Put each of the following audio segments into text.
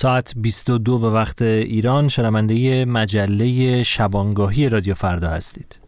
ساعت 22 به وقت ایران شنونده مجله شبانگاهی رادیو فردا هستید.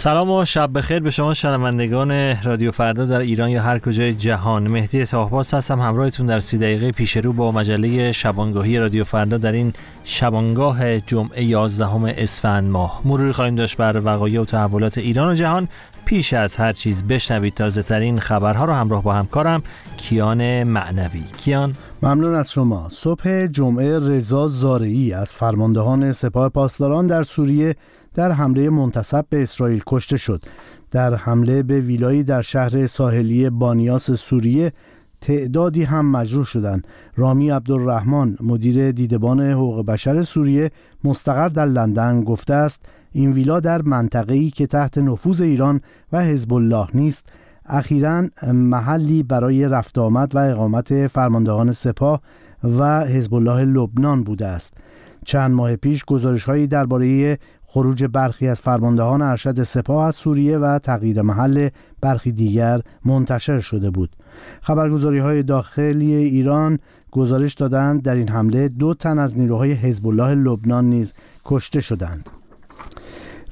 سلام و شب بخیر به شما شنوندگان رادیو فردا در ایران یا هر کجای جهان. مهدی تاهباز هستم همراهتون در سی دقیقه پیش رو با مجله شبانگاهی رادیو فردا در این شبانگاه جمعه 11 اسفند ماه. مروری خواهیم داشت بر وقایع و تحولات ایران و جهان. پیش از هر چیز بشنوید تازه ترین خبرها رو همراه با همکارم کیان معنوی. کیان؟ ممنون از شما. صبح جمعه رضا زارعی از فرماندهان سپاه پاسداران در سوریه در حمله منتصب به اسرائیل کشته شد. در حمله به ویلایی در شهر ساحلی بانیاس سوریه تعدادی هم مجروح شدند. رامی عبدالرحمن مدیر دیدبان حقوق بشر سوریه مستقر در لندن گفته است این ویلا در منطقه‌ای که تحت نفوذ ایران و حزب الله نیست اخیرا محلی برای رفت آمد و اقامت فرماندهان سپاه و حزب الله لبنان بوده است. چند ماه پیش گزارش هایی درباره خروج برخی از فرماندهان ارشد سپاه از سوریه و تغییر محل برخی دیگر منتشر شده بود خبرگزاری های داخلی ایران گزارش دادند در این حمله دو تن از نیروهای حزب الله لبنان نیز کشته شدند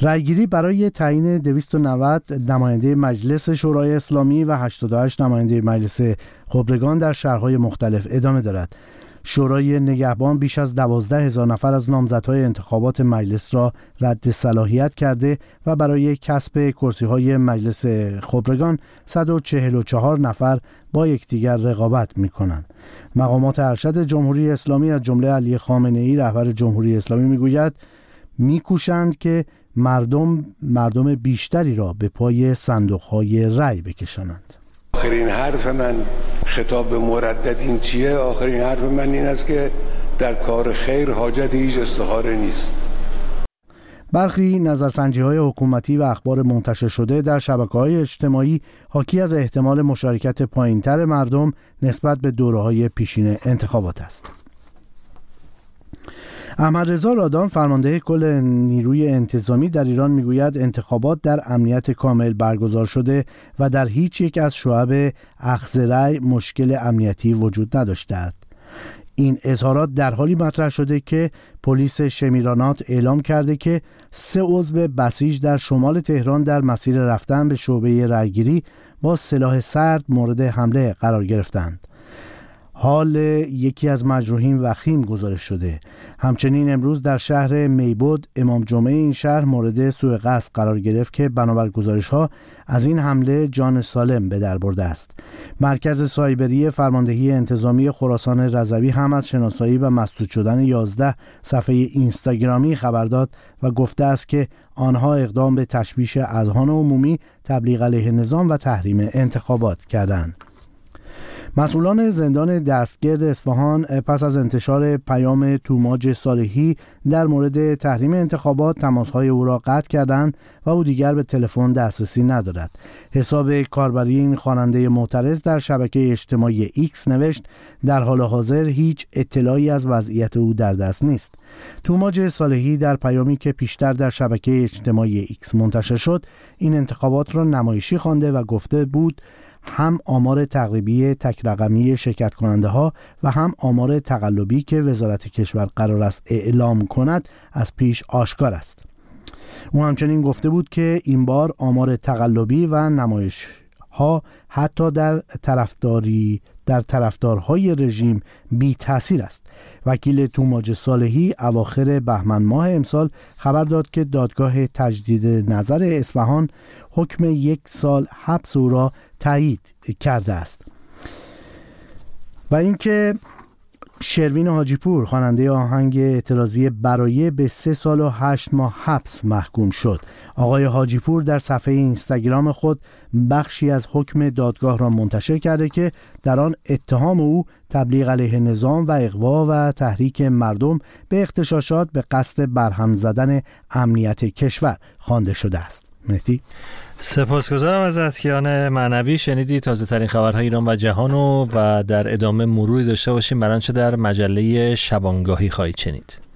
رأیگیری برای تعیین 290 نماینده مجلس شورای اسلامی و 88 نماینده مجلس خبرگان در شهرهای مختلف ادامه دارد. شورای نگهبان بیش از دوازده هزار نفر از نامزدهای انتخابات مجلس را رد صلاحیت کرده و برای کسب کرسی های مجلس خبرگان 144 نفر با یکدیگر رقابت می کنند. مقامات ارشد جمهوری اسلامی از جمله علی خامنه ای رهبر جمهوری اسلامی می‌گوید میکوشند که مردم مردم بیشتری را به پای صندوق های رأی بکشانند آخرین حرف من خطاب به مردد این چیه آخرین حرف من این است که در کار خیر حاجت هیچ استخاره نیست برخی نظرسنجی های حکومتی و اخبار منتشر شده در شبکه های اجتماعی حاکی از احتمال مشارکت پایینتر مردم نسبت به دوره های پیشین انتخابات است. احمد رضا رادان فرمانده کل نیروی انتظامی در ایران می‌گوید انتخابات در امنیت کامل برگزار شده و در هیچ یک از شعب اخذ مشکل امنیتی وجود نداشته این اظهارات در حالی مطرح شده که پلیس شمیرانات اعلام کرده که سه عضو بسیج در شمال تهران در مسیر رفتن به شعبه رأیگیری با سلاح سرد مورد حمله قرار گرفتند. حال یکی از مجروحین وخیم گزارش شده. همچنین امروز در شهر میبود امام جمعه این شهر مورد سوء قصد قرار گرفت که بنابر گزارش ها از این حمله جان سالم به در برده است. مرکز سایبری فرماندهی انتظامی خراسان رضوی هم از شناسایی و مسدود شدن 11 صفحه اینستاگرامی خبر داد و گفته است که آنها اقدام به تشویش اذهان عمومی تبلیغ علیه نظام و تحریم انتخابات کردند. مسئولان زندان دستگرد اصفهان پس از انتشار پیام توماج صالحی در مورد تحریم انتخابات تماسهای او را قطع کردند و او دیگر به تلفن دسترسی ندارد. حساب کاربری این خواننده معترض در شبکه اجتماعی ایکس نوشت در حال حاضر هیچ اطلاعی از وضعیت او در دست نیست. توماج صالحی در پیامی که پیشتر در شبکه اجتماعی ایکس منتشر شد این انتخابات را نمایشی خوانده و گفته بود هم آمار تقریبی تک رقمی شرکت کننده ها و هم آمار تقلبی که وزارت کشور قرار است اعلام کند از پیش آشکار است. او همچنین گفته بود که این بار آمار تقلبی و نمایش ها حتی در طرفداری در طرفدارهای رژیم بی تاثیر است. وکیل توماج صالحی اواخر بهمن ماه امسال خبر داد که دادگاه تجدید نظر اصفهان حکم یک سال حبس او را تایید کرده است. و اینکه شروین حاجیپور خواننده آهنگ اعتراضی برای به سه سال و هشت ماه حبس محکوم شد. آقای حاجیپور در صفحه اینستاگرام خود بخشی از حکم دادگاه را منتشر کرده که در آن اتهام او تبلیغ علیه نظام و اقوا و تحریک مردم به اختشاشات به قصد برهم زدن امنیت کشور خوانده شده است. مهدی؟ سپاسگزارم از کیان معنوی. شنیدی تازه ترین خبرهای ایران و جهان و در ادامه مروری داشته باشیم. برانچه در مجله شبانگاهی خواهید شنید.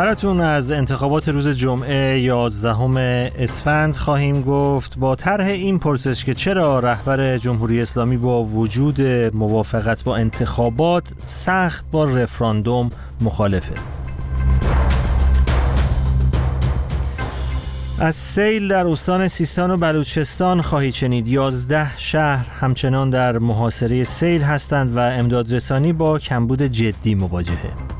براتون از انتخابات روز جمعه 11 اسفند خواهیم گفت با طرح این پرسش که چرا رهبر جمهوری اسلامی با وجود موافقت با انتخابات سخت با رفراندوم مخالفه. از سیل در استان سیستان و بلوچستان خواهید شنید. یازده شهر همچنان در محاصره سیل هستند و امدادرسانی با کمبود جدی مواجهه.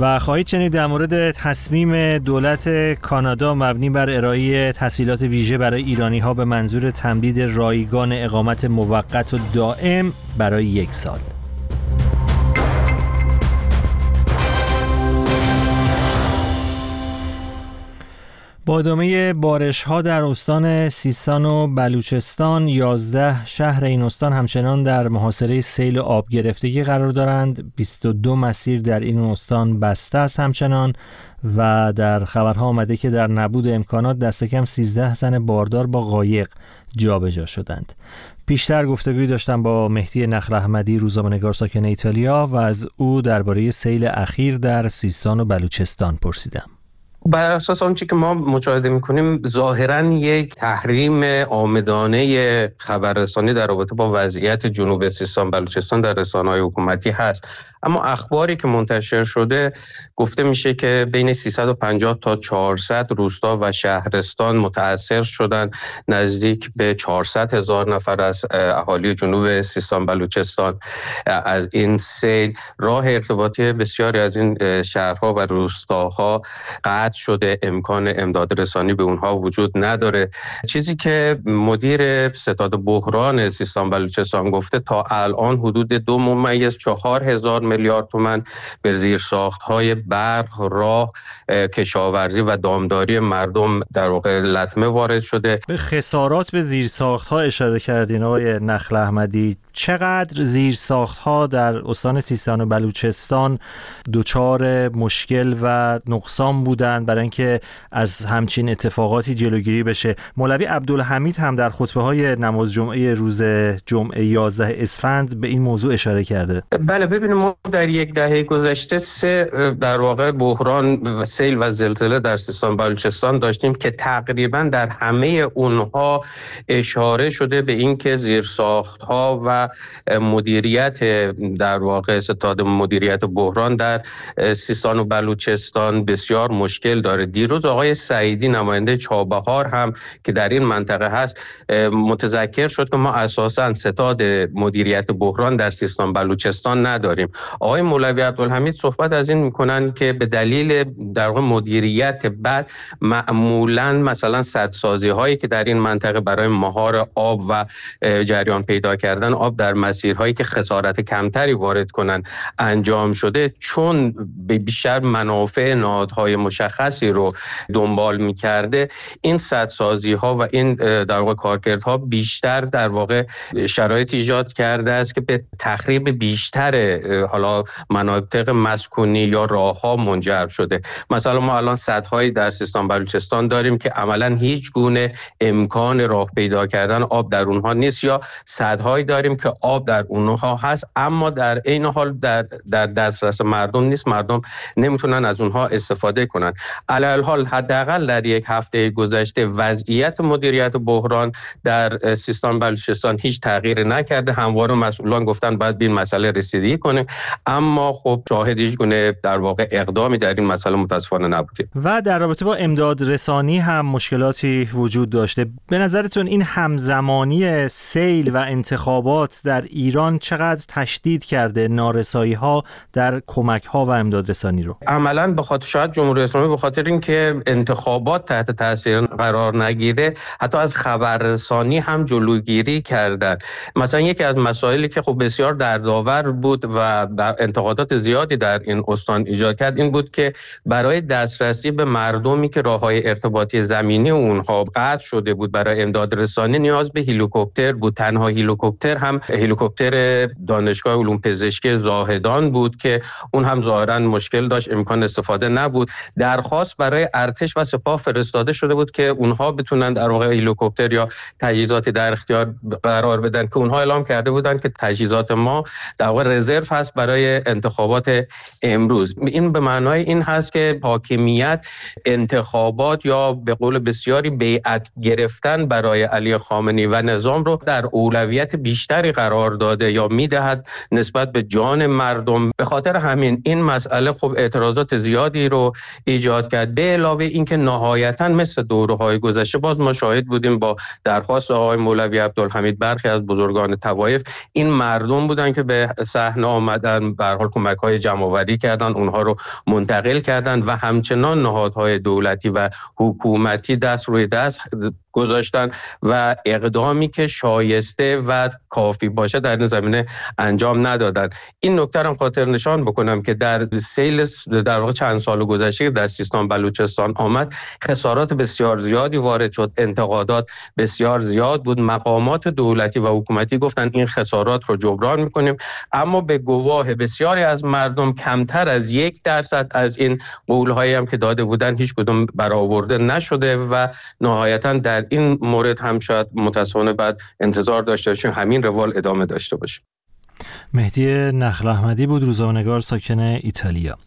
و خواهید شنید در مورد تصمیم دولت کانادا مبنی بر ارائه تحصیلات ویژه برای ایرانی ها به منظور تمدید رایگان اقامت موقت و دائم برای یک سال. با ادامه بارش ها در استان سیستان و بلوچستان 11 شهر این استان همچنان در محاصره سیل و آب گرفتگی قرار دارند. 22 مسیر در این استان بسته است همچنان و در خبرها آمده که در نبود امکانات دست کم 13 زن باردار با قایق جابجا شدند. پیشتر گفتگوی داشتم با مهدی نخل احمدی روزنامه‌نگار ساکن ایتالیا و از او درباره سیل اخیر در سیستان و بلوچستان پرسیدم. بر اساس آنچه که ما مشاهده می‌کنیم ظاهرا یک تحریم آمدانه خبررسانی در رابطه با وضعیت جنوب سیستان بلوچستان در رسانه های حکومتی هست. اما اخباری که منتشر شده گفته میشه که بین 350 تا 400 روستا و شهرستان متاثر شدن نزدیک به 400 هزار نفر از اهالی جنوب سیستان بلوچستان. از این سیل راه ارتباطی بسیاری از این شهرها و روستاها قطع شده. امکان امداد رسانی به اونها وجود نداره. چیزی که مدیر ستاد بحران سیستان بلوچستان گفته تا الان حدود دو ممیز چهار هزار میلیارد تومن به زیر ساخت های برق راه کشاورزی و دامداری مردم در واقع لطمه وارد شده. به خسارات به زیر ساخت ها اشاره کردین آقای نخل احمدی. چقدر زیر ساخت ها در استان سیستان و بلوچستان دچار مشکل و نقصان بودند برای اینکه از همچین اتفاقاتی جلوگیری بشه؟ مولوی عبدالحمید هم در خطبه های نماز جمعه روز جمعه 11 اسفند به این موضوع اشاره کرده. بله ببینیم ما در یک دهه گذشته سه در واقع بحران سیل و زلزله در سیستان بلوچستان داشتیم که تقریبا در همه اونها اشاره شده به اینکه زیر ساخت ها و مدیریت در واقع ستاد مدیریت بحران در سیستان و بلوچستان بسیار مشکل داره. دیروز آقای سعیدی نماینده چابهار هم که در این منطقه هست متذکر شد که ما اساسا ستاد مدیریت بحران در سیستان بلوچستان نداریم. آقای مولوی عبدالحمید صحبت از این می‌کنن که به دلیل در مدیریت بد معمولا مثلا سدسازی هایی که در این منطقه برای مهار آب و جریان پیدا کردن آب در مسیرهایی که خسارت کمتری وارد کنن انجام شده چون به بیشتر منافع نهادهای مشخصی رو دنبال می‌کرده این سدسازی ها و این در واقع کارکردها بیشتر در واقع شرایط ایجاد کرده است که به تخریب بیشتر حالا مناطق مسکونی یا راه ها منجر شده. مثلا ما الان سدهایی در سیستان بلوچستان داریم که عملا هیچ گونه امکان راه پیدا کردن آب در اونها نیست یا سدهایی داریم که آب در اونها هست اما در عین حال در در دسترس مردم نیست. مردم نمی‌تونن از اونها استفاده کنن. علی حال حداقل در یک هفته گذشته وضعیت مدیریت بحران در سیستان بلوچستان هیچ تغییر نکرده. همواره مسئولان گفتن باید به این مسئله رسیدگی کنه اما خب شاهد هیچ گونه در واقع اقدامی در این مسئله متاسفانه نبودیم و در رابطه با امداد رسانی هم مشکلاتی وجود داشته. به نظرتون این همزمانی سیل و انتخابات در ایران چقدر تشدید کرده نارسایی ها در کمک ها و امداد رسانی رو؟ عملا به خاطر شاید جمهوری اسلامی به خاطر اینکه انتخابات تحت تاثیر قرار نگیره حتی از خبررسانی هم جلوگیری کردن. مثلا یکی از مسائلی که خب بسیار دردآور بود و انتقادات زیادی در این استان ایجاد کرد. این بود که برای دسترسی به مردمی که راه های ارتباطی زمینی اونها قطع شده بود برای امداد رسانی نیاز به هلیکوپتر بود. تنها هلیکوپتر هم هلیکوپتر دانشگاه علوم پزشکی زاهدان بود که اون هم ظاهرا مشکل داشت امکان استفاده نبود. درخواست برای ارتش و سپاه فرستاده شده بود که اونها بتونن در واقع هلیکوپتر یا تجهیزاتی در اختیار قرار بدن که اونها اعلام کرده بودن که تجهیزات ما در واقع رزرو هست برای برای انتخابات امروز. این به معنای این هست که حاکمیت انتخابات یا به قول بسیاری بیعت گرفتن برای علی خامنی و نظام رو در اولویت بیشتری قرار داده یا می‌دهد نسبت به جان مردم. به خاطر همین این مسئله خب اعتراضات زیادی رو ایجاد کرد. به علاوه اینکه نهایتا مثل دوره های گذشته باز ما شاهد بودیم با درخواست آقای مولوی عبدالحمید برخی از بزرگان توایف این مردم بودن که به صحنه آمدن به حال کمک های جمع کردن اونها رو منتقل کردن و همچنان نهادهای دولتی و حکومتی دست روی دست گذاشتن و اقدامی که شایسته و کافی باشه در این زمینه انجام ندادن. این نکته هم خاطر نشان بکنم که در سیل در واقع چند سال گذشته در سیستان بلوچستان آمد خسارات بسیار زیادی وارد شد انتقادات بسیار زیاد بود. مقامات دولتی و حکومتی گفتن این خسارات رو جبران می‌کنیم اما به گواه بسیاری از مردم کمتر از یک درصد از این قولهایی هم که داده بودن هیچ کدوم برآورده نشده و نهایتا در این مورد هم شاید متاسفانه بعد انتظار داشته باشیم همین روال ادامه داشته باشیم مهدی نخل احمدی بود روزنامه‌نگار ساکن ایتالیا.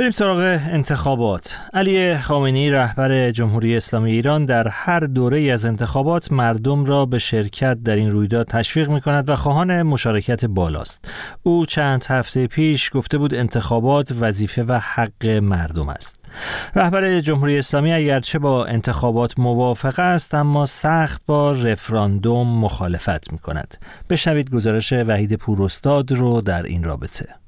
بریم سراغ انتخابات. علی خامنی رهبر جمهوری اسلامی ایران در هر دوره از انتخابات مردم را به شرکت در این رویداد تشویق می کند و خواهان مشارکت بالاست. او چند هفته پیش گفته بود انتخابات وظیفه و حق مردم است. رهبر جمهوری اسلامی اگرچه با انتخابات موافق است اما سخت با رفراندوم مخالفت می کند بشنوید گزارش وحید پوراستاد رو در این رابطه.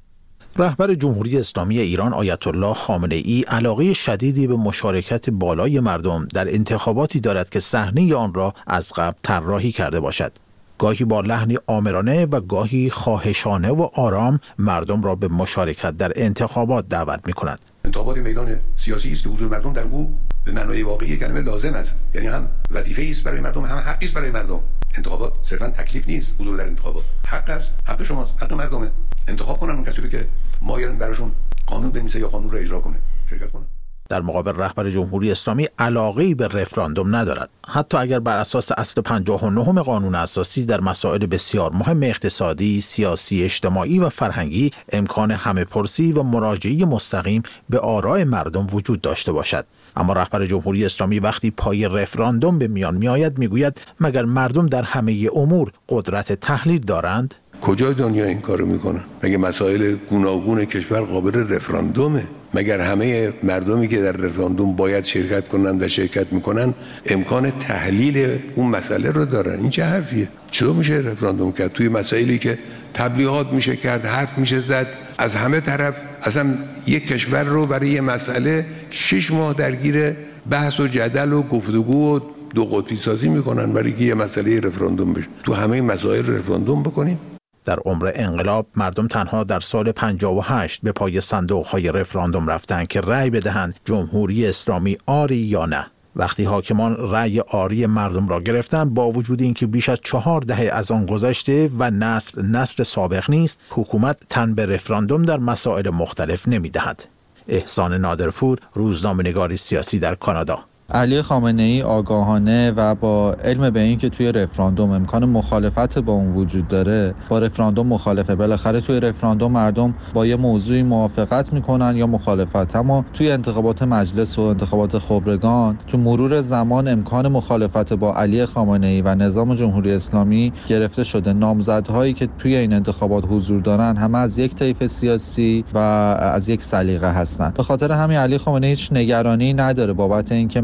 رهبر جمهوری اسلامی ایران آیت الله خامنه ای علاقه شدیدی به مشارکت بالای مردم در انتخاباتی دارد که صحنه آن را از قبل طراحی کرده باشد. گاهی با لحنی آمرانه و گاهی خواهشانه و آرام مردم را به مشارکت در انتخابات دعوت می کند انتخابات میدان سیاسی است که حضور مردم در او به معنای واقعی کلمه لازم است. یعنی هم وظیفه است برای مردم هم حقی است برای مردم. انتخابات صرفا تکلیف نیست حضور در انتخابات. حق است حق شماست حق مردمه. انتخاب کنن اون کسی که مایلن براشون قانون بنویسه یا قانون رو اجرا کنه. شرکت کنه. در مقابل رهبر جمهوری اسلامی علاقه به رفراندوم ندارد. حتی اگر بر اساس اصل 59 قانون اساسی در مسائل بسیار مهم اقتصادی، سیاسی، اجتماعی و فرهنگی امکان همه پرسی و مراجعه مستقیم به آرای مردم وجود داشته باشد. اما رهبر جمهوری اسلامی وقتی پای رفراندوم به میان میآید می‌گوید مگر مردم در همه امور قدرت تحلیل دارند؟ کجای دنیا این کارو می‌کنن مگه مسائل گوناگون کشور قابل رفراندومه؟ مگر همه مردمی که در رفراندوم باید شرکت کنند و شرکت می‌کنن امکان تحلیل اون مسئله رو دارن؟ این چه حرفیه؟ چطور میشه رفراندوم کرد؟ توی مسائلی که تبلیغات میشه کرد حرف میشه زد از همه طرف اصلا یک کشور رو برای یه مسئله شش ماه درگیر بحث و جدل و گفتگو و دو قطبی سازی می‌کنن برای یه مسئله رفراندوم بشه. تو همه مسائل رفراندوم بکنیم در عمر انقلاب مردم تنها در سال 58 به پای صندوق های رفراندوم رفتند که رأی بدهند جمهوری اسلامی آری یا نه. وقتی حاکمان رأی آری مردم را گرفتند با وجود اینکه بیش از چهار دهه از آن گذشته و نسل نسل سابق نیست حکومت تن به رفراندوم در مسائل مختلف نمی‌دهد. احسان نادرپور روزنامه نگاری سیاسی در کانادا. علی خامنه ای آگاهانه و با علم به اینکه توی رفراندوم امکان مخالفت با اون وجود داره با رفراندوم مخالفه. بالاخره توی رفراندوم مردم با یه موضوعی موافقت می‌کنن یا مخالفت. اما توی انتخابات مجلس و انتخابات خبرگان تو مرور زمان امکان مخالفت با علی خامنه ای و نظام جمهوری اسلامی گرفته شده. نامزدهایی که توی این انتخابات حضور دارن همه از یک طیف سیاسی و از یک سلیقه هستند به خاطر همین علی خامنه هیچ نگرانی نداره بابت اینکه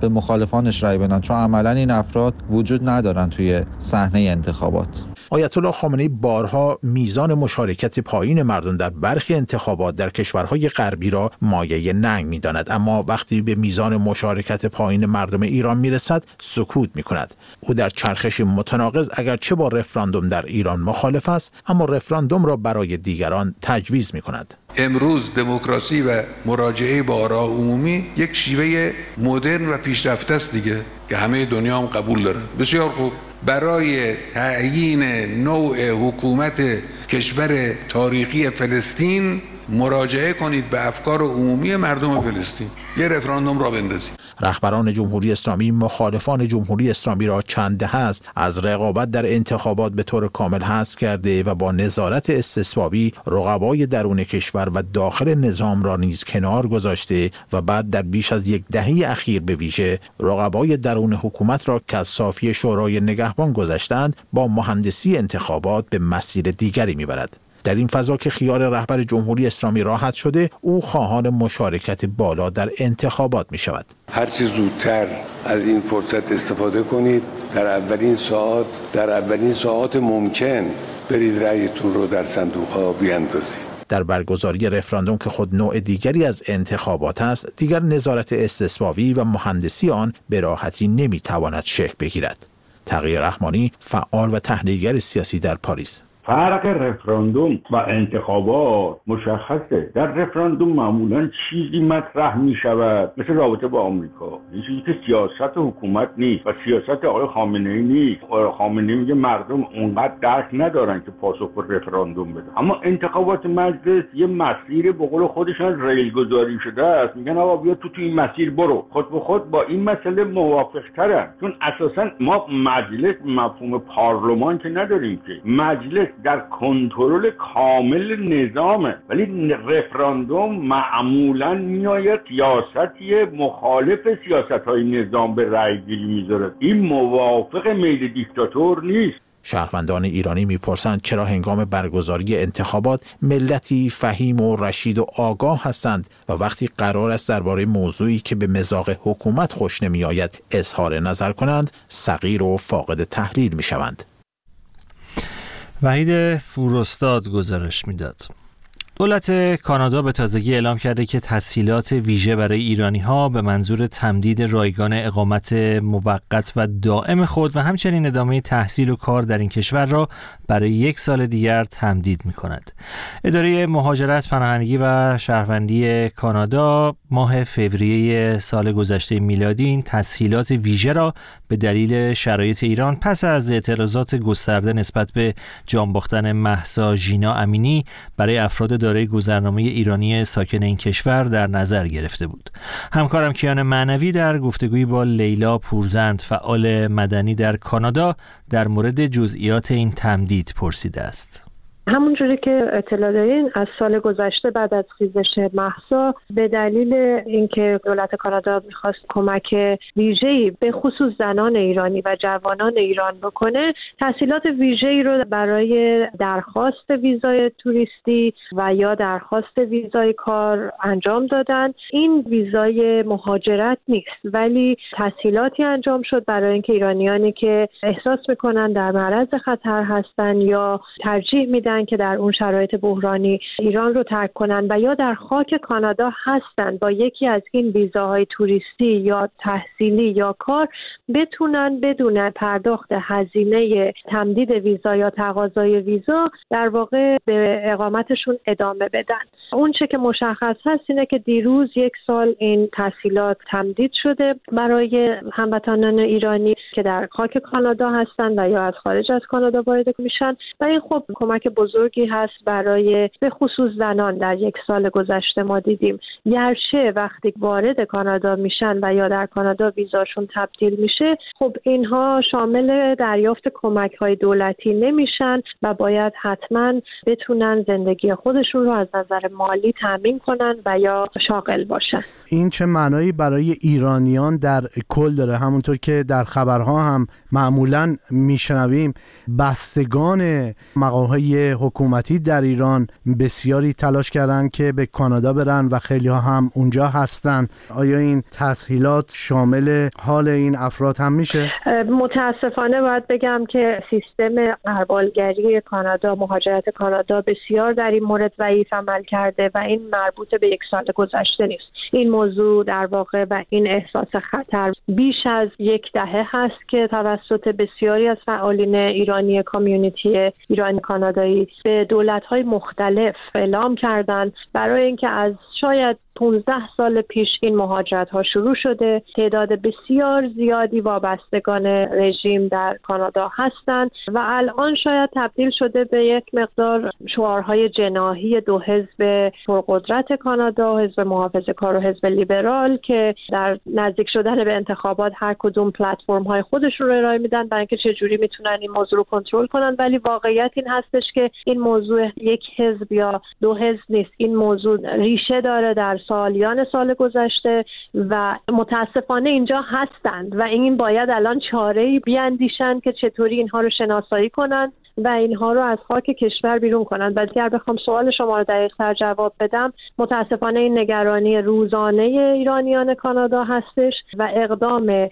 به مخالفانش رأی بدن چون عملا این افراد وجود ندارن توی صحنه انتخابات. آیت الله خامنه‌ای بارها میزان مشارکت پایین مردم در برخی انتخابات در کشورهای غربی را مایه ننگ می‌داند. اما وقتی به میزان مشارکت پایین مردم ایران می‌رسد سکوت می‌کند. او در چرخش متناقض اگرچه با رفراندوم در ایران مخالف است اما رفراندوم را برای دیگران تجویز می‌کند. امروز دموکراسی و مراجعه با آراء عمومی یک شیوه مدرن و پیشرفته است دیگه که همه دنیا هم قبول داره بسیار خوب. برای تعیین نوع حکومت کشور تاریخی فلسطین مراجعه کنید به افکار عمومی مردم فلسطین. یه رفراندوم را بندازید رهبران جمهوری اسلامی مخالفان جمهوری اسلامی را چند دهه است. از رقابت در انتخابات به طور کامل حذف کرده و با نظارت استثبابی رقبای درون کشور و داخل نظام را نیز کنار گذاشته و بعد در بیش از یک دهه اخیر به ویژه رقبای درون حکومت را که از صافی شورای نگهبان گذشتند با مهندسی انتخابات به مسیر دیگری می‌برد. در این فضا که خیار رهبر جمهوری اسلامی راحت شده او خواهان مشارکت بالا در انتخابات می شود هرچی زودتر از این فرصت استفاده کنید در اولین ساعت در اولین ساعت ممکن برید رأیتون رو در صندوق ها بیاندازید. در برگزاری رفراندوم که خود نوع دیگری از انتخابات است دیگر نظارت استثبابی و مهندسی آن به راحتی نمی‌تواند شکل بگیرد. تغییر رحمانی فعال و تحلیلگر سیاسی در پاریس. فرق رفراندوم و انتخابات مشخصه. در رفراندوم معمولا چیزی مطرح می شود مثل رابطه با آمریکا. چیزی که سیاست حکومت نیست و سیاست آقای خامنه ای نیست خامنه میگه مردم اونقدر درک ندارن که پاسخ به رفراندوم بدن اما انتخابات مجلس یه مسیر به قول خودشان ریل گذاری شده است. میگن آقا بیا تو تو این مسیر برو. خود به خود با این مسئله موافق ترن چون اساسا ما مجلس مفهوم پارلمان که نداریم که. مجلس در کنترل کامل نظامه. ولی رفراندوم معمولا میآید سیاستی مخالف سیاست های نظام به رأی گیری می‌ذارد این موافق میل دیکتاتور نیست. شهروندان ایرانی می‌پرسند چرا هنگام برگزاری انتخابات ملتی فهیم و رشید و آگاه هستند و وقتی قرار است درباره موضوعی که به مزاق حکومت خوش نمیآید اظهار نظر کنند صغیر و فاقد تحلیل می‌شوند. وحید فورستاد گزارش می‌داد. دولت کانادا به تازگی اعلام کرده که تسهیلات ویژه برای ایرانی ها به منظور تمدید رایگان اقامت موقت و دائم خود و همچنین ادامه تحصیل و کار در این کشور را برای یک سال دیگر تمدید می کند. اداره مهاجرت، پناهندگی و شهروندی کانادا ماه فوریه سال گذشته میلادی این تسهیلات ویژه را به دلیل شرایط ایران پس از اعتراضات گسترده نسبت به جانباختن محسا ژینا امینی برای افراد دارای گذرنامه ایرانی ساکن این کشور در نظر گرفته بود. همکارم کیان معنوی در گفتگویی با لیلا پورزند فعال مدنی در کانادا در مورد جزئیات این تمدید پرسیده است. همونجوری که اطلاع دارین از سال گذشته بعد از خیزش محسا به دلیل اینکه دولت کانادا می‌خواست کمک ویژه‌ای به خصوص زنان ایرانی و جوانان ایران بکنه تحصیلات ویژه‌ای رو برای درخواست ویزای توریستی و یا درخواست ویزای کار انجام دادن. این ویزای مهاجرت نیست ولی تحصیلاتی انجام شد برای اینکه ایرانیانی که احساس می‌کنن در معرض خطر هستن یا ترجیح میدن که در اون شرایط بحرانی ایران رو ترک کنن و یا در خاک کانادا هستند با یکی از این ویزاهای توریستی یا تحصیلی یا کار بتونن بدون پرداخت هزینه تمدید ویزا یا تقاضای ویزا در واقع به اقامتشون ادامه بدن. اون چه که مشخص هست اینه که دیروز یک سال این تحصیلات تمدید شده برای هموطنان ایرانی که در خاک کانادا هستند و یا از خارج از کانادا وارد میشن. و این خب کمک بزرگی هست برای به خصوص زنان در یک سال گذشته ما دیدیم. گرچه وقتی وارد کانادا میشن و یا در کانادا ویزاشون تبدیل میشه خب اینها شامل دریافت کمک های دولتی نمیشن و باید حتما بتونن زندگی خودشون رو از نظر مالی تامین کنن و یا شاغل باشن. این چه معنایی برای ایرانیان در کل داره؟ همونطور که در خبرها هم معمولا میشنویم بستگان مقام های حکومتی در ایران بسیاری تلاش کردن که به کانادا برن و خیلی ها هم اونجا هستن. آیا این تسهیلات شامل حال این افراد هم میشه؟ متاسفانه باید بگم که سیستم قربالگری کانادا مهاجرت کانادا بسیار در این مورد ضعیف عمل کرده و این مربوط به یک سال گذشته نیست. این موضوع در واقع و این احساس خطر بیش از یک دهه هست که توسط بسیاری از فعالین ایرانی کامیونیتی ایرانی کانادایی به دولت های مختلف اعلام کردند. برای اینکه از شاید 15 سال پیش این مهاجرت ها شروع شده. تعداد بسیار زیادی وابستگان رژیم در کانادا هستند و الان شاید تبدیل شده به یک مقدار شعارهای جناهی دو حزب پرقدرت کانادا حزب محافظه کار و حزب لیبرال که در نزدیک شدن به انتخابات هر کدوم پلتفرم های خودش رو ارائه میدن برای اینکه چجوری می‌تونن این موضوع رو کنترل کنن. ولی واقعیت این هستش که این موضوع یک حزب یا دو حزب نیست. این موضوع ریشه داره در سالیان سال گذشته و متاسفانه اینجا هستند و این باید الان چاره بیاندیشند که چطوری اینها رو شناسایی کنند. و اینها رو از خاک کشور بیرون کنند و اگر بخوام سوال شما رو دقیق جواب بدم متاسفانه این نگرانی روزانه ایرانیان کانادا هستش و اقدام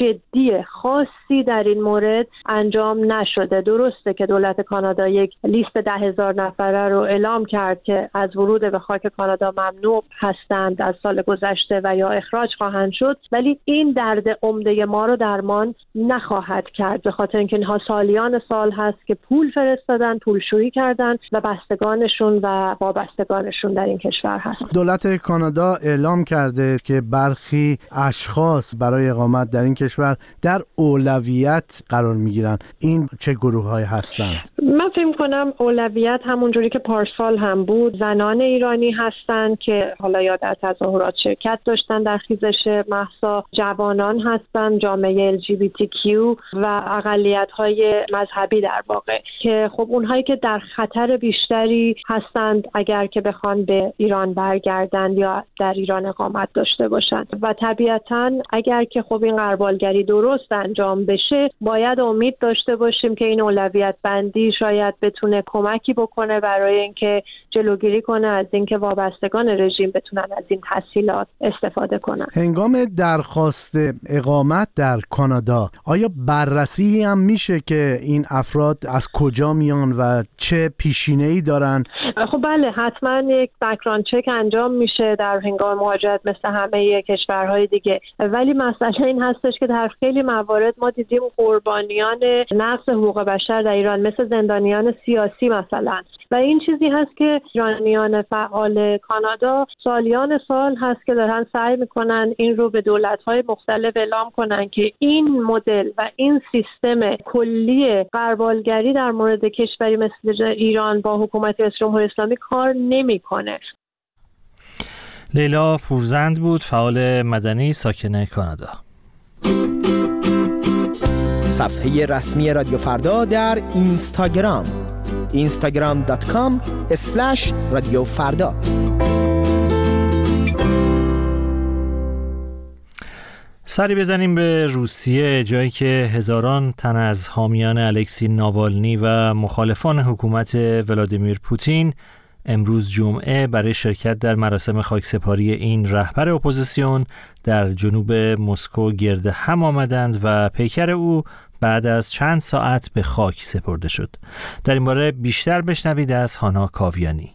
جدی خاصی در این مورد انجام نشده. درسته که دولت کانادا یک لیست ده هزار نفره رو اعلام کرد که از ورود به خاک کانادا ممنوع هستند از سال گذشته و یا اخراج خواهند شد. ولی این درد عمده ما رو درمان نخواهد کرد به خاطر اینکه اینها سالیان سال هست که پول فرستادن پولشویی کردن و بستگانشون و وابستگانشون در این کشور هست. دولت کانادا اعلام کرده که برخی اشخاص برای اقامت در این کشور در اولویت قرار می‌گیرن. این چه گروه های هستند من فکر کنم اولویت همونجوری که پارسال هم بود زنان ایرانی هستند که حالا یا در تظاهرات شرکت داشتن در خیزش محسا جوانان هستند جامعه LGBTQ و اقلیت های مذهبی در واقع. که خب اونهایی که در خطر بیشتری هستند اگر که بخوان به ایران برگردند یا در ایران اقامت داشته باشند. و طبیعتا اگر که خب این قربالگری درست انجام بشه باید امید داشته باشیم که این اولویت بندی شاید بتونه کمکی بکنه برای اینکه جلوگیری کنه از اینکه وابستگان رژیم بتونن از این تحصیلات استفاده کنن. هنگام درخواست اقامت در کانادا آیا بررسی هم میشه که این افراد از کجا میان و چه پیشینه ای دارن؟ خب بله حتما یک بکران چک انجام میشه در هنگام مهاجرت مثل همه کشورهای دیگه. ولی مسئله این هستش که در خیلی موارد ما دیدیم قربانیان نقض حقوق بشر در ایران مثل زندانیان سیاسی مثلا. و این چیزی هست که ایرانیان فعال کانادا سالیان سال هست که دارن سعی می‌کنن این رو به دولت‌های مختلف اعلام کنن که این مدل و این سیستم کلی قربالگری در مورد کشوری مثل ایران با حکومت جمهوری اسلامی کار نمی‌کنه. لیلا پورزند بود فعال مدنی ساکن کانادا. صفحه رسمی رادیو فردا در اینستاگرام. instagram.com رادیو فردا سری بزنیم به روسیه جایی که هزاران تن از حامیان الکسی ناوالنی و مخالفان حکومت ولادیمیر پوتین امروز جمعه برای شرکت در مراسم خاکسپاری این رهبر اپوزیسیون در جنوب مسکو گرد هم آمدند و پیکر او بعد از چند ساعت به خاک سپرده شد. در این باره بیشتر بشنوید از هانا کاویانی.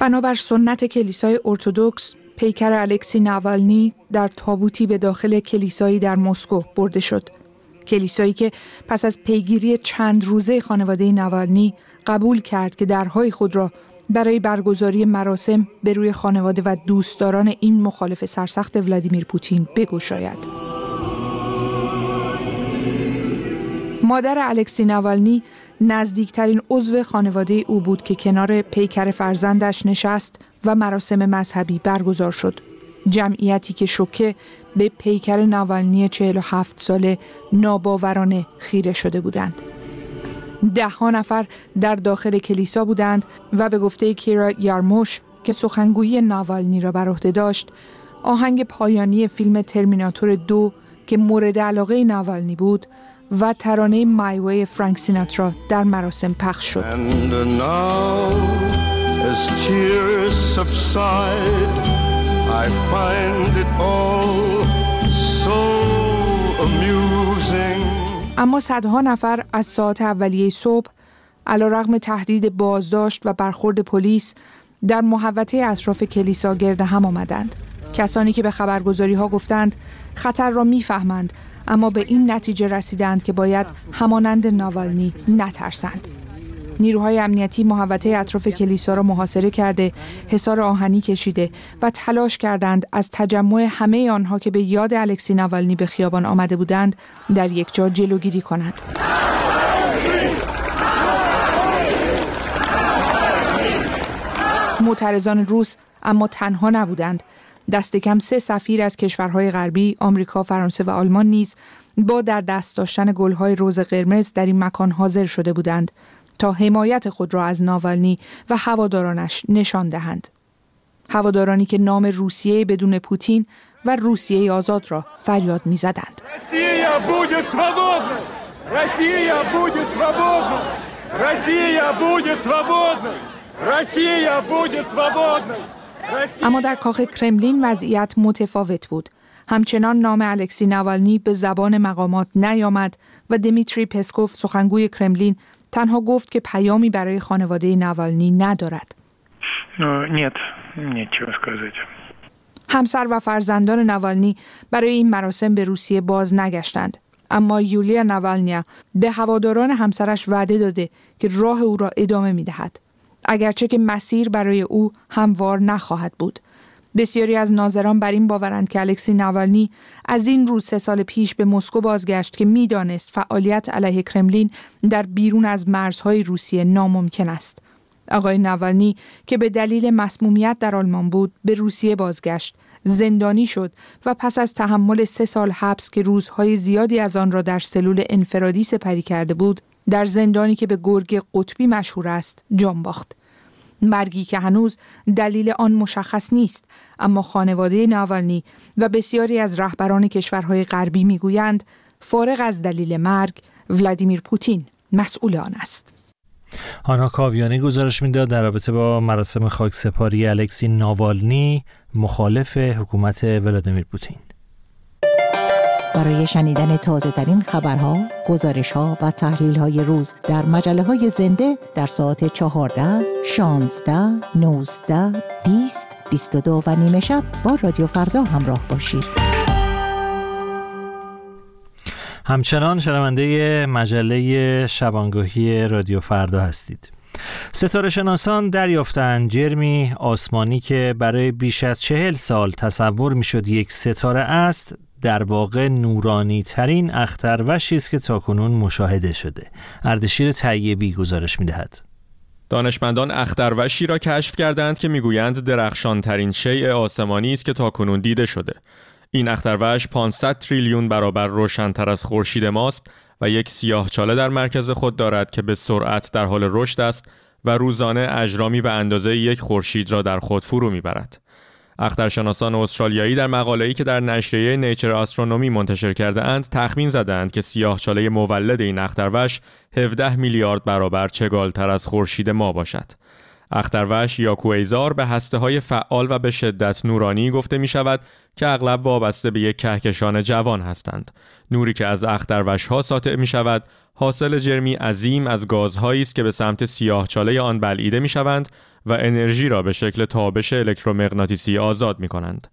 بنابر سنت کلیسای ارتودکس پیکر الکسی نوالنی در تابوتی به داخل کلیسایی در مسکو برده شد. کلیسایی که پس از پیگیری چند روزه خانواده نوالنی قبول کرد که درهای خود را برای برگزاری مراسم به روی خانواده و دوستداران این مخالف سرسخت ولادیمیر پوتین بگشاید. مادر الکسی نوالنی نزدیکترین عضو خانواده او بود که کنار پیکر فرزندش نشست و مراسم مذهبی برگزار شد. جمعیتی که شوکه به پیکر نوالنی 47 ساله ناباورانه خیره شده بودند. ده ها نفر در داخل کلیسا بودند و به گفته کیرا یارموش که سخنگویی ناوالنی را بر عهده داشت آهنگ پایانی فیلم ترمیناتور دو که مورد علاقه ناوالنی بود و ترانه مایوی فرانک سیناترا در مراسم پخش شد. اما صدها نفر از ساعت اولیه صبح علا رغم تهدید بازداشت و برخورد پلیس در محوطه اطراف کلیسا گرد هم آمدند. کسانی که به خبرگزاری ها گفتند خطر را می‌فهمند اما به این نتیجه رسیدند که باید همانند ناوالنی نترسند. نیروهای امنیتی محوطه اطراف کلیسا را محاصره کرده، حصار آهنی کشیده و تلاش کردند از تجمع همه آنها که به یاد الکسی ناوالنی به خیابان آمده بودند در یک جا جلوگیری کنند. معترضان روس اما تنها نبودند دست کم سه سفیر از کشورهای غربی، آمریکا، فرانسه و آلمان نیز با در دست داشتن گلهای روز قرمز در این مکان حاضر شده بودند تا حمایت خود را از ناوالنی و هوادارانش نشان دهند. هوادارانی که نام روسیه بدون پوتین و روسیه آزاد را فریاد می زدند. اما در کاخ کرملین وضعیت متفاوت بود. همچنان نام الکسی نوالنی به زبان مقامات نیامد و دمیتری پسکوف سخنگوی کرملین تنها گفت که پیامی برای خانواده نوالنی ندارد. همسر و فرزندان نوالنی برای این مراسم به روسیه باز نگشتند. اما یولیا نوالنیا به هواداران همسرش وعده داده که راه او را ادامه می دهد. اگرچه که مسیر برای او هموار نخواهد بود. بسیاری از ناظران بر این باورند که الکسی نوالنی از این روز سه سال پیش به مسکو بازگشت که می‌دانست فعالیت علیه کرملین در بیرون از مرزهای روسیه ناممکن است. آقای نوالنی که به دلیل مسمومیت در آلمان بود به روسیه بازگشت زندانی شد و پس از تحمل سه سال حبس که روزهای زیادی از آن را در سلول انفرادی سپری کرده بود در زندانی که به گرگ قطبی مشهور است جان باخت. مرگی که هنوز دلیل آن مشخص نیست اما خانواده ناوالنی و بسیاری از رهبران کشورهای غربی می‌گویند فارغ از دلیل مرگ ولادیمیر پوتین مسئول آن است. آنها کاویانی گزارش می‌داد در رابطه با مراسم خاکسپاری الکسی ناوالنی مخالف حکومت ولادیمیر پوتین. برای شنیدن تازه ترین خبرها، گزارش ها و تحلیل های روز در مجله های زنده در ساعت 14, 16, 19, 20, 22 و نیمه شب با رادیو فردا همراه باشید. همچنان شنونده مجله شبانگاهی رادیو فردا هستید. ستاره شناسان دریافتند جرمی آسمانی که برای بیش از چهل سال تصور می شد یک ستاره است در واقع نورانی ترین اختروشی است که تاکنون مشاهده شده. اردشیر طیبی گزارش می‌دهد. دانشمندان اختروشی را کشف کردند که می‌گویند درخشان ترین شیء آسمانی است که تاکنون دیده شده. این اختروش 500 تریلیون برابر روشنتر از خورشید ماست و یک سیاه چاله در مرکز خود دارد که به سرعت در حال رشد است و روزانه اجرامی به اندازه یک خورشید را در خود فرو می‌برد. اخترشناسان استرالیایی در مقاله‌ای که در نشریه نیچر آسترونومی منتشر کرده اند تخمین زدند که سیاهچاله مولد این اختروش 17 میلیارد برابر چگالتر از خورشید ما باشد. اختروش یا کویزار به هسته های فعال و به شدت نورانی گفته می شود که اغلب وابسته به یک کهکشان جوان هستند. نوری که از اختروش ها ساطع می شود حاصل جرمی عظیم از گازهایی است که به سمت سیاهچاله آن بلعیده می شوند و انرژی را به شکل تابش الکترومغناطیسی آزاد می کنند.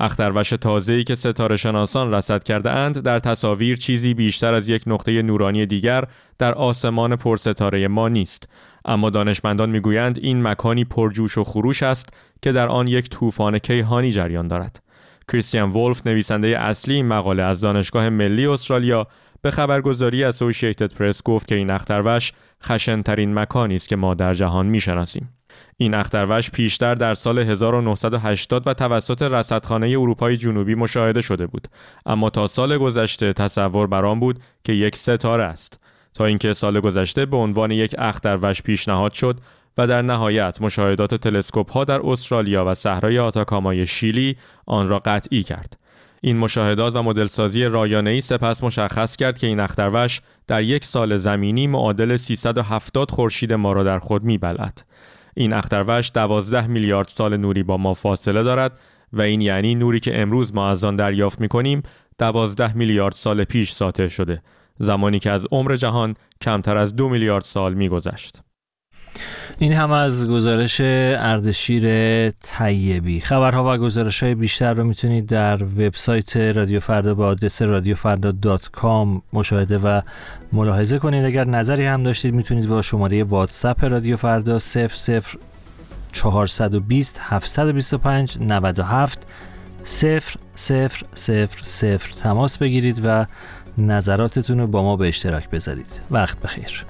اختروش تازه‌ای که ستاره شناسان رصد کرده اند در تصاویر چیزی بیشتر از یک نقطه نورانی دیگر در آسمان پرستاره ما نیست اما دانشمندان می‌گویند این مکانی پرجوش و خروش است که در آن یک طوفان کیهانی جریان دارد کریستیان ولف نویسنده اصلی این مقاله از دانشگاه ملی استرالیا به خبرگزاری اسوسییتد پرس گفت که این اختروش خشنترین مکانی است که ما در جهان می‌شناسیم. این اختروش پیشتر در سال 1980 و توسط رصدخانه اروپای جنوبی مشاهده شده بود. اما تا سال گذشته تصور بر بود که یک ستاره است. تا اینکه سال گذشته به عنوان یک اختروش پیشنهاد شد و در نهایت مشاهدات تلسکوپ ها در استرالیا و صحرای آتاکامای شیلی آن را قطعی کرد. این مشاهدات و مدلسازی رایانه‌ای سپس مشخص کرد که این اختروش در یک سال زمینی معادل 370 خورشید ما را در خود میبلد. این اختروش 12 میلیارد سال نوری با ما فاصله دارد و این یعنی نوری که امروز ما از آن دریافت می کنیم 12 میلیارد سال پیش ساطع شده زمانی که از عمر جهان کمتر از دو میلیارد سال میگذشت. این هم از گزارش اردشیر طیبی. خبرها و گزارش های بیشتر رو می‌تونید در وبسایت رادیو فردا با آدرس کام مشاهده و ملاحظه کنید. اگر نظری هم داشتید می‌تونید با شماره واتساپ رادیو فردا 00 420 725 97 0 0 0 0 تماس بگیرید و نظراتتون رو با ما به اشتراک بذارید. وقت بخیر.